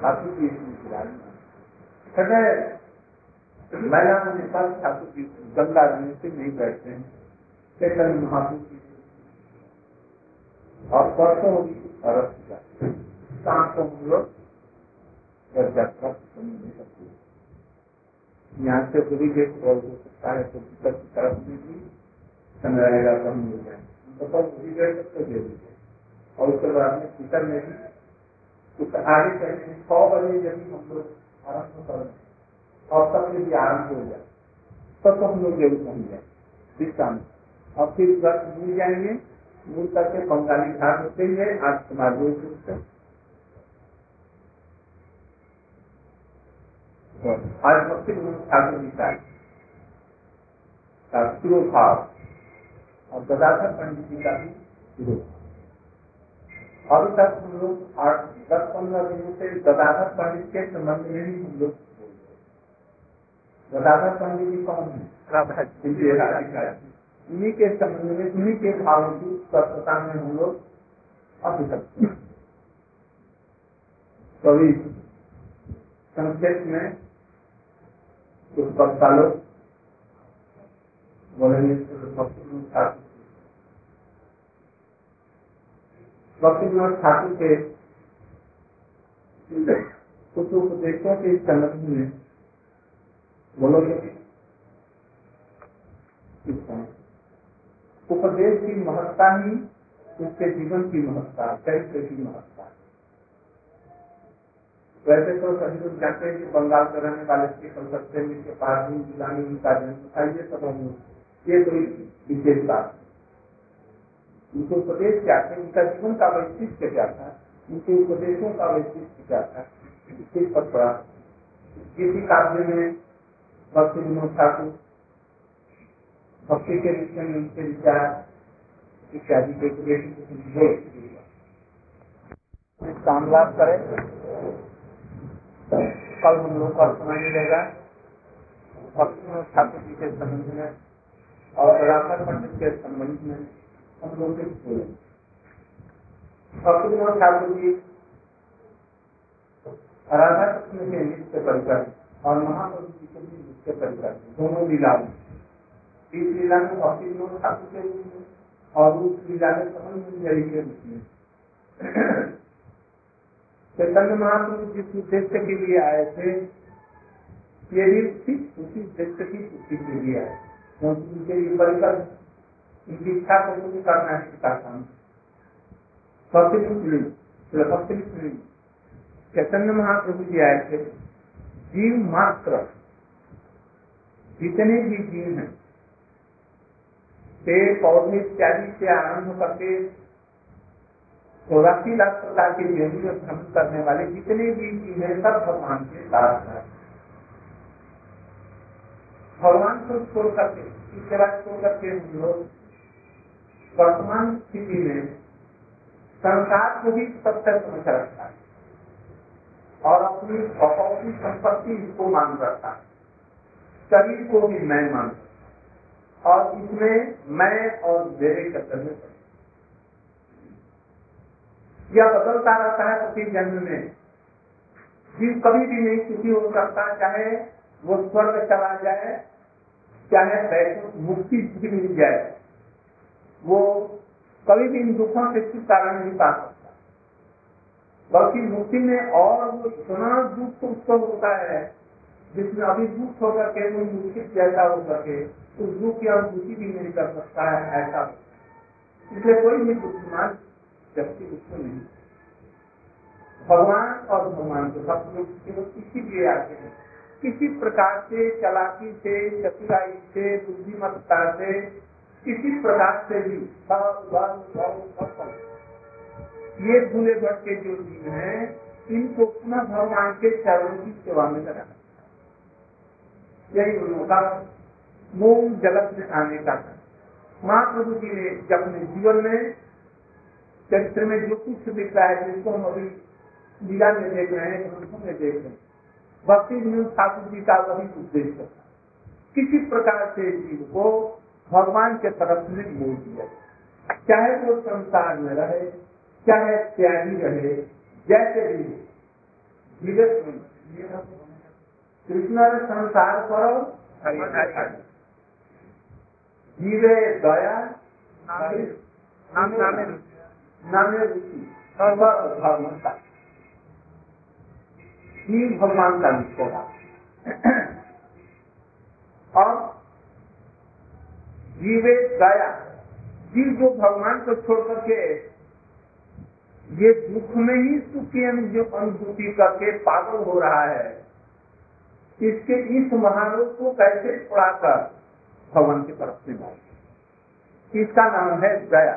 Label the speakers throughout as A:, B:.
A: ठाकुर जी विराजमान महिला के साथ ठाकुर जी गंगा रहने से नहीं बैठते हैं। चैतन्य महापुर जी और परसों होगी को हम लोग यहाँ से पूरी गेट और हो सकता है तो भीतर की तरफ़ में भी समय रहेगा तो हम मिल गेट तक तो दे दीजिए। और उसके बाद में भीतर में भी कुछ आगे छह बजे यदि हम लोग और तब यदि आरंभ हो जाए तब तो हम लोग ज़रूर पहुँच जाए और फिर घर जाएँगे करके घाट होते आज समाधि से आज भक्ति ठाकुर जी का शिरोभाव और गदाधर पंडित जी का भी शिरोभाव अभी तक हम लोग दस पंद्रह दिनों से गदाधर पंडित के संबंध में ही हम लोग गदाधर पंडित जी कौन है? उन्हीं के संबंध में उन्हीं के भावों की स्वच्छता में हम लोग अभी तक कभी संक्षेप में कुछ वक्ता लोग बोलेंगे ठाकुर भक्ति विनोद ठाकुर के कुछ उपदेशों के संगठन में बोलोगे उपदेश की महत्ता ही उसके जीवन की महत्ता, चरित्र की महत्ता। वैसे तो सभी लोग जानते हैं कि बंगाल में रहने वाले के कलकत्ते में के पास ही जिलानी उनका जन्म था, ये सब ये कोई विशेष बात उनके उपदेश क्या थे? उनका जीवन का वैशिष्ट क्या था? उनके उपदेशों का वैशिष्ट क्या था? इसके पर पड़ा किसी काव्य में भक्ति विनोद ठाकुर, भक्ति के विषय में उनके विचार, इत्यादि के उपदेश काम लाभ करें। कल हम लोग का समय मिलेगा। भक्ति विनोद ठाकुर जी के संबंध में और राधा पंडित के संबंध में। भक्ति ठाकुर जी राधा कृष्ण के नृत्य परिकर और महाप्रभु जी के नृत्य परिकर दोनों लीला में इस लीला में भक्ति विनोद ठाकुर के रूप में और उस लीला में समन मंजरी के रूप में चैतन्य महाप्रभु जिस उद्देश्य के लिए आए थे। ये भी ठीक उसी उद्देश्य की पूर्ति के लिए आए क्योंकि उनके लिए परिकर इच्छा को पूरी करना है पिता काम भक्ति चैतन्य महाप्रभु जी आए थे। जीव मात्र, जितने भी जीव हैं, पेड़ पौधे इत्यादि से आरंभ करके चौरासी लाख प्रकार के योगी में भ्रमण करने वाले जितने भी जीव हैं, सब भगवान के साथ है। भगवान को छोड़ करके इसके बाद छोड़ करके हम लोग वर्तमान स्थिति में संसार को भी सत्य समझ रखता है और अपनी अपनी संपत्ति इसको मान रखता है। शरीर को भी मैं मान और इसमें मैं और मेरे कर्तव्य यह बदलता रहता है प्रति जन्म में। जीव कभी भी नहीं सुखी हो सकता चाहे वो स्वर्ग चला जाए, चाहे मुक्ति मिल जाए। वो कभी भी इन दुखों से छुटकारा नहीं पा सकता। बल्कि मुक्ति में और वो इतना दुख उसको होता है, जिसमें अभी दुख होकर के कोई मुक्ति जैसा हो सके उस दुख की अनुभूति भी नहीं कर सकता है, ऐसा। इसलिए कोई भी बुद्धिमान व्यक्ति उसको नहीं। भगवान और भगवान के भक्त लोग केवल इसीलिए आते हैं। किसी प्रकार से, चलाकी से, चतुराई से, बुद्धिमत्ता से किसी प्रकार से भी ये भूले भट के जो जीव हैं, इनको पुनः भगवान के चरणों की सेवा में लगाना यही उनका मूल जगत में आने का था। महाप्रभु जी ने जब अपने जीवन में, चरित्र में जो कुछ दिख रहा है, जिसको हम अभी लीला में देख रहे हैं, ग्रंथों में देख रहे हैं, भक्ति विनोद ठाकुर जी का वही उद्देश्य किसी प्रकार से जीव को भगवान के तरफ़ से मोड़ दिया। चाहे वो संसार में रहे, चाहे त्यागी रहे, जैसे भी कृष्ण ने संसार करो जीवे दया, नामे रुचि सर्वधर्मता जीव भगवान का विषय और जीवे दया। जीव जो भगवान को छोड़ करके ये दुख में ही सुख की जो अनुभूति करके पागल हो रहा है, इसके इस महारोग को कैसे छुड़ाकर भगवान की तरफ़ से बात इसका नाम है दया।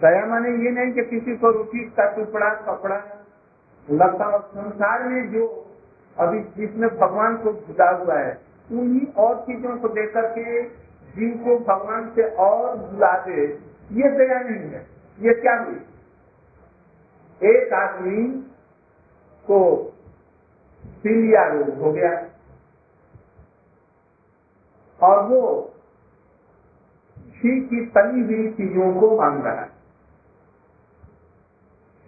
A: दया माने ये नहीं कि किसी को रोटी का टुकड़ा, कपड़ा लगता और संसार में जो अभी जिसमें भगवान को जुटा हुआ है, उन्हीं और चीज़ों को देख करके जीव को भगवान से और बुला दे ये दया नहीं है। ये क्या हुई? एक आदमी को पीलिया रोग हो गया। और वो घी की तली हुई चीज़ों को मांग रहा है।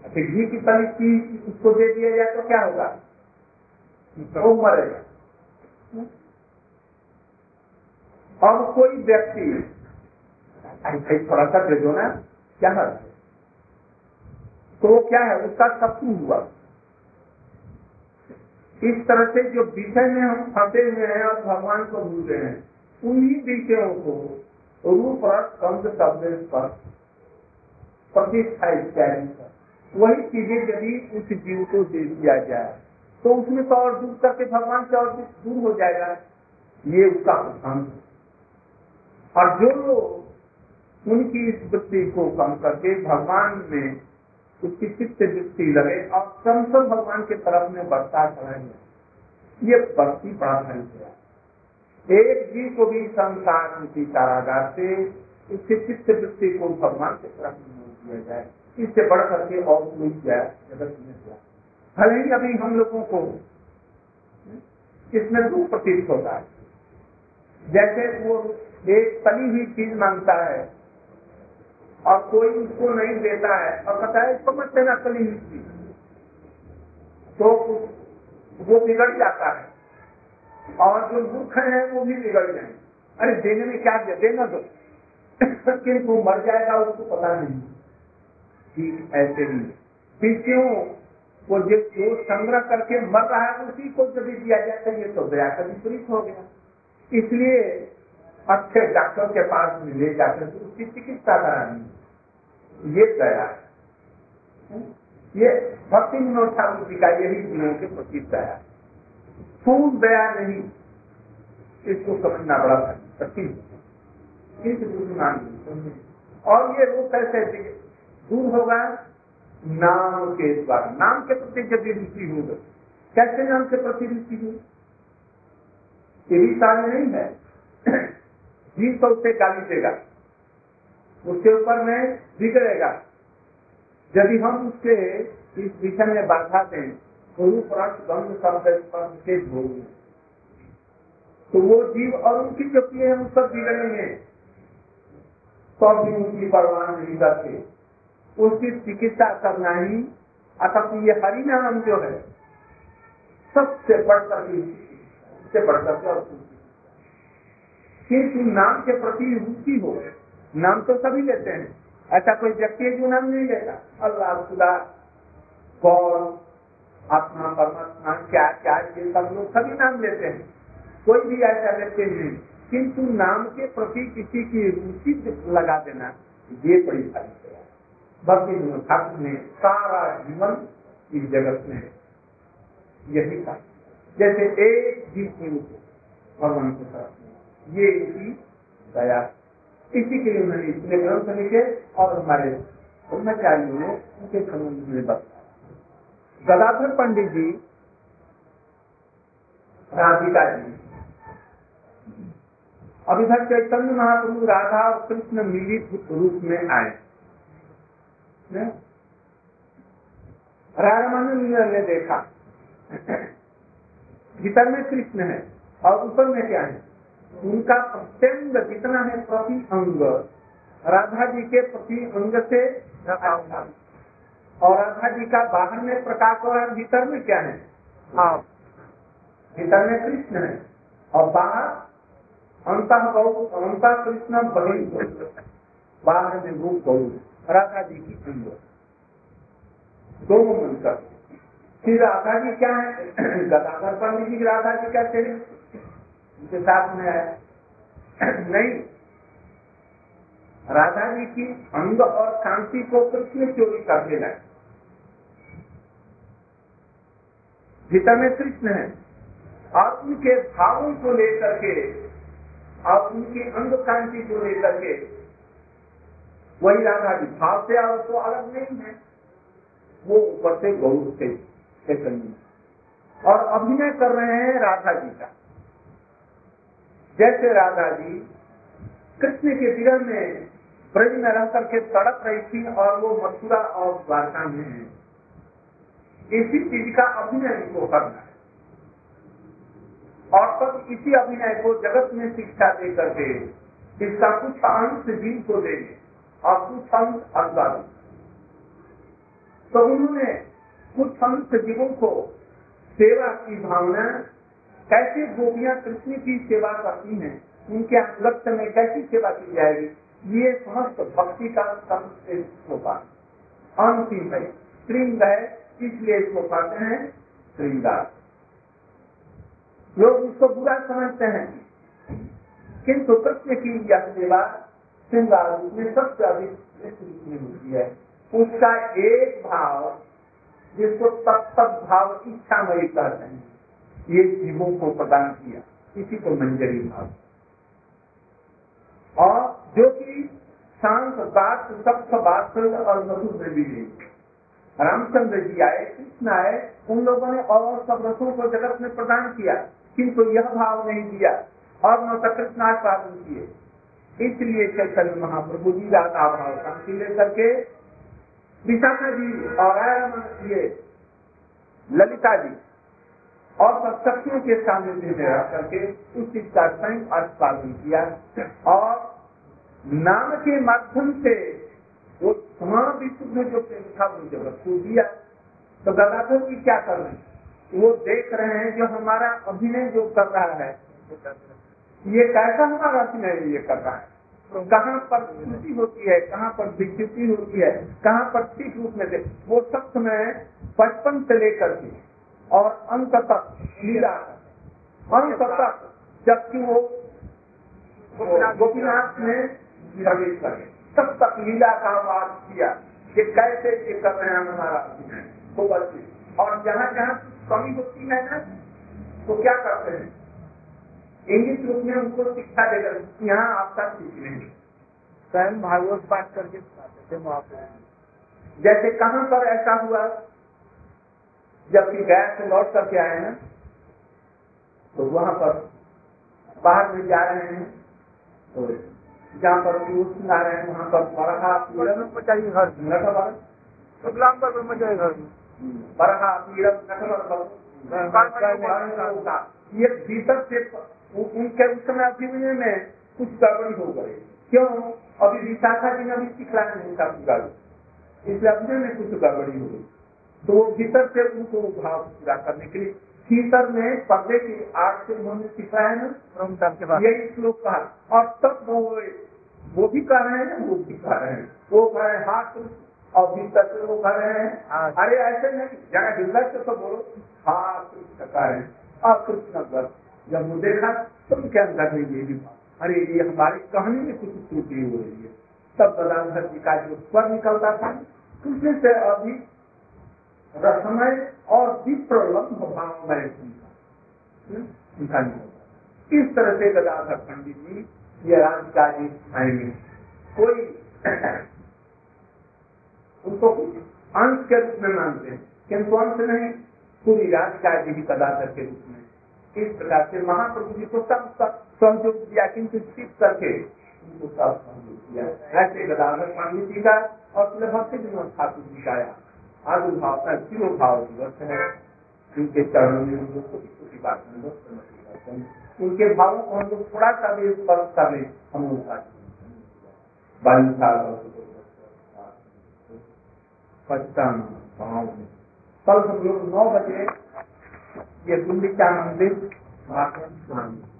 A: अच्छा घी की तली चीज़ उसको दे दिया जाए तो क्या होगा? वो मरेगा। अब कोई व्यक्ति दे दो ना, क्या है? तो वो क्या है? उसका शत्रु हुआ। इस तरह से जो विषय में हम फंसे हुए हैं और भगवान को भूल रहे हैं, उन्हीं विषयों को रूप रस कंध शब्द पर प्रतिष्ठा इत्यादि वही चीज़ें यदि उस जीव को दे दिया जाए तो उसमें तो और दूर करके भगवान से और दूर हो जाएगा। ये उसका प्रधान और जो लोग उनकी इस वृत्ति को कम करके भगवान में उसकी चित्त दृष्टि लगे। और संसद भगवान के तरफ़ में बढ़ता चलाएँगे ये बढ़ती बड़ा धन एक जीव को भी संसार की कारागार से उसके चित्त दृष्टि को भगवान के तरफ़ में दिया जाए। इससे बढ़ करके और कोई जाए, जगत में जाए। भले ही अभी हम लोगों को इसमें दो प्रतीत होता है। जैसे वो एक तली हुई चीज़ माँगता है और कोई उसको नहीं देता है। और कहता है, इसको मत देना कली मिट्टी तो वो बिगड़ जाता है। और जो दुख है, वो भी बिगड़ जाए। अरे, देने में क्या दिया? देना दो किंतु मर जाएगा, उसको पता नहीं। ठीक ऐसे ही। फिर क्यों? वो जो जो संग्रह करके मर रहा है, उसी को जब दिया जाता है, ये तो दया का विपरीत हो गया। इसलिए अच्छे डॉक्टर के पास ले जाकर तो उसकी चिकित्सा करानी ये दया है। ये भक्ति विनोद ठाकुर जी का यही जीवों के प्रति दया फूल दया नहीं इसको समझना बड़ा कठिन और ये रूप कैसे दूर होगा नाम के द्वारा। नाम के प्रति जब रुचि होगा कैसे नाम के प्रति रुचि हो? ये भी सामने नहीं है। जीव तो उससे गाली देगा। उसके ऊपर में बिगड़ेगा यदि हम उसके इस विषय में बाधा दें के भोग तो वो जीव और उनकी जो किए हम सब बिगड़ेंगे तो भी उनकी परवाह नहीं करते। उसकी चिकित्सा करना ही, अतः ये हरि नाम जो है, सबसे बढ़कर सबसे बढ़कर किंतु नाम के प्रति रुचि हो। नाम तो सभी लेते हैं। ऐसा कोई व्यक्ति है जो नाम नहीं लेता? अल्लाह, खुदा, कौन, आत्मा, परमात्मा, क्या क्या, ये सब लोग सभी नाम लेते हैं। कोई भी ऐसा व्यक्ति नहीं। किंतु नाम के प्रति किसी की रुचि लगा देना, ये बड़ी सारी भक्ति ठाकुर ने सारा जीवन इस जगत में यही था। जैसे एक जीव भगवान के तरफ़ ये इसी दया। इसी के लिए मैंने इतने ग्रंथ लिखे और हमारे ब्रह्मचारियों ने उनके संबंध में बताया गदाधर पंडित जी, राधिका जी, अब इधर चैतन्य महाप्रभु राधा और कृष्ण मिलित रूप में आए। रामानंद ने देखा, भीतर में कृष्ण है और ऊपर में क्या है? उनका प्रत्यंग जितना है प्रति अंग राधा जी के प्रति अंग से और राधा जी का बाहर में प्रकाश हो रहा है भीतर में क्या है? हाँ। भीतर में कृष्ण है। और बाहर अंत अंत कृष्ण बही बाहर में रूप बहुत राधा जी की दोनों मिलकर। फिर राधा जी क्या है? गदाधर पंडित जी राधा जी क्या चले उनके साथ में है नहीं। राधा जी की अंग और कांति को कृष्ण चोरी कर देना भीतर में कृष्ण है। और उनके भावों को लेकर के, और उनकी अंग कांति को लेकर के, वही राधा जी भाव से और तो अलग नहीं है। वो ऊपर से गौर से और अभिनय कर रहे हैं राधा जी का। जैसे राधा जी कृष्ण के विरह में ब्रज में रह करके तड़प रही थी और वो मथुरा और द्वारका में है। इसी चीज़ का अभिनय इनको करना है। और तब इसी अभिनय को जगत में शिक्षा दे करके इसका कुछ अंश जीव को देंगे और कुछ अंश अज्ञान तो उन्होंने कुछ अंश जीवों को सेवा की भावना कैसे गोपियाँ कृष्ण की सेवा करती हैं, उनके अंगत्य में कैसी सेवा की जाएगी? ये समस्त भक्ति का होगा अंतिम है श्रृंग है, इसलिए इसको कहते हैं श्रृंगार लोग इसको बुरा समझते हैं। किंतु कृष्ण की यह सेवा श्रृंगार रूप में सबसे अधिक रूप में होती है। उसका एक भाव, जिसको तब तक भाव इच्छामयी कहते हैं। ये जीवों को प्रदान किया। इसी को मंजरी भाव। और जो कि शांत बात सप्त बात और मधुर भी रामचंद्र जी आए, कृष्ण आए, उन लोगों ने और सब रसों को जगत में प्रदान किया, किंतु यह भाव नहीं दिया और न कृष्णास्वादन किए। इसलिए चैतन्य महाप्रभु जी राधा भाव शांति लेकर के विशाखा जी और ये ललिता जी। और शक्तियों के सामने में रह करके उस चीज़ का स्वयं आस्वादन किया और नाम के माध्यम से वो तमाम विश्व में जो प्रेम था, वो जगत को दिया। तो गदाधर जी क्या कर रहे वो देख रहे हैं जो हमारा अभिनय जो कर रहा है। ये कैसा हमारा अभिनय ये कर रहा है? तो कहाँ पर स्मृति होती है, कहाँ पर विकृति होती है, कहाँ पर ठीक रूप में वो सब समय बचपन से लेकर के और अंत तक लीला। अंत तक जबकि वो गोपीनाथ ने प्रवेश करे। तब तक लीला का वाद किया कि कैसे ये कर रहे हैं हमारा तो और जहाँ जहाँ कमी होती है ना तो क्या करते हैं? इंग्लिश रूप में उनको शिक्षा देकर यहाँ आपका सीख नहीं स्वयं भागवत पाठ करके जैसे कहाँ पर ऐसा हुआ जबकि गया से लौट करके आए हैं तो वहाँ पर बाहर में जा रहे हैं तो जहाँ पर सुना रहे हैं वहाँ पर बरहा मचाइए घर। नटवर शुक्लाम पर मचाए घर। बरहा पीड़म ये भीतर से उनके उस समय अभिनय में कुछ गड़बड़ी हो गई। क्यों? अभी विशाखा जी ने अभी सिखलाया नहीं था इसलिए अभिनय में कुछ गड़बड़ी हो गई। तो वो भीतर से उनको भाव पूरा करने के लिए भीतर में पर्दे की आग से उन्होंने सिखाया ना यही श्लोक कहा। और तब वो वो भी कह रहे हैं वो भी कह रहे हैं। वो कह रहे हैं हाथ और भीतर से वो कह रहे हैं अरे ऐसे नहीं जरा हृदय से तो बोलो हाथ कह रहे हैं। और कृष्ण जब वो देखा तो उनके अंदर में ये भी अरे ये हमारी कहानी में कुछ त्रुटि हो रही है। तब गदाधर जी का जो स्वर निकलता था कृष्ण से अभी रसमय और विप्रलम्ब भावमय उनका। इस तरह से गदाधर पंडित जी ये राजकाजी आएँगे कोई उनको कुछ अंश के रूप में मानते हैं। किंतु अंश नहीं, पूरी राजकाजी भी गदाधर के रूप में। इस प्रकार से महाप्रभु जी को सब सहयोग दिया, किंतु छिप करके उनको सब सहयोग दिया। ऐसे गदाधर पंडित जी का और भक्ति विनोद ठाकुर जी का आविर्भाव का ज़ीरो भाव दिवस है। उनके चरणों में हम लोग छोटी छोटी बात हम लोग समझ करते हैं। उनके भावों को हम लोग थोड़ा सा भी कर ले हम लोग का बाईस साल पचताना भाव में। कल सब लोग नौ बजे ये गुंडिका मंदिर भाषण सुनाएँगे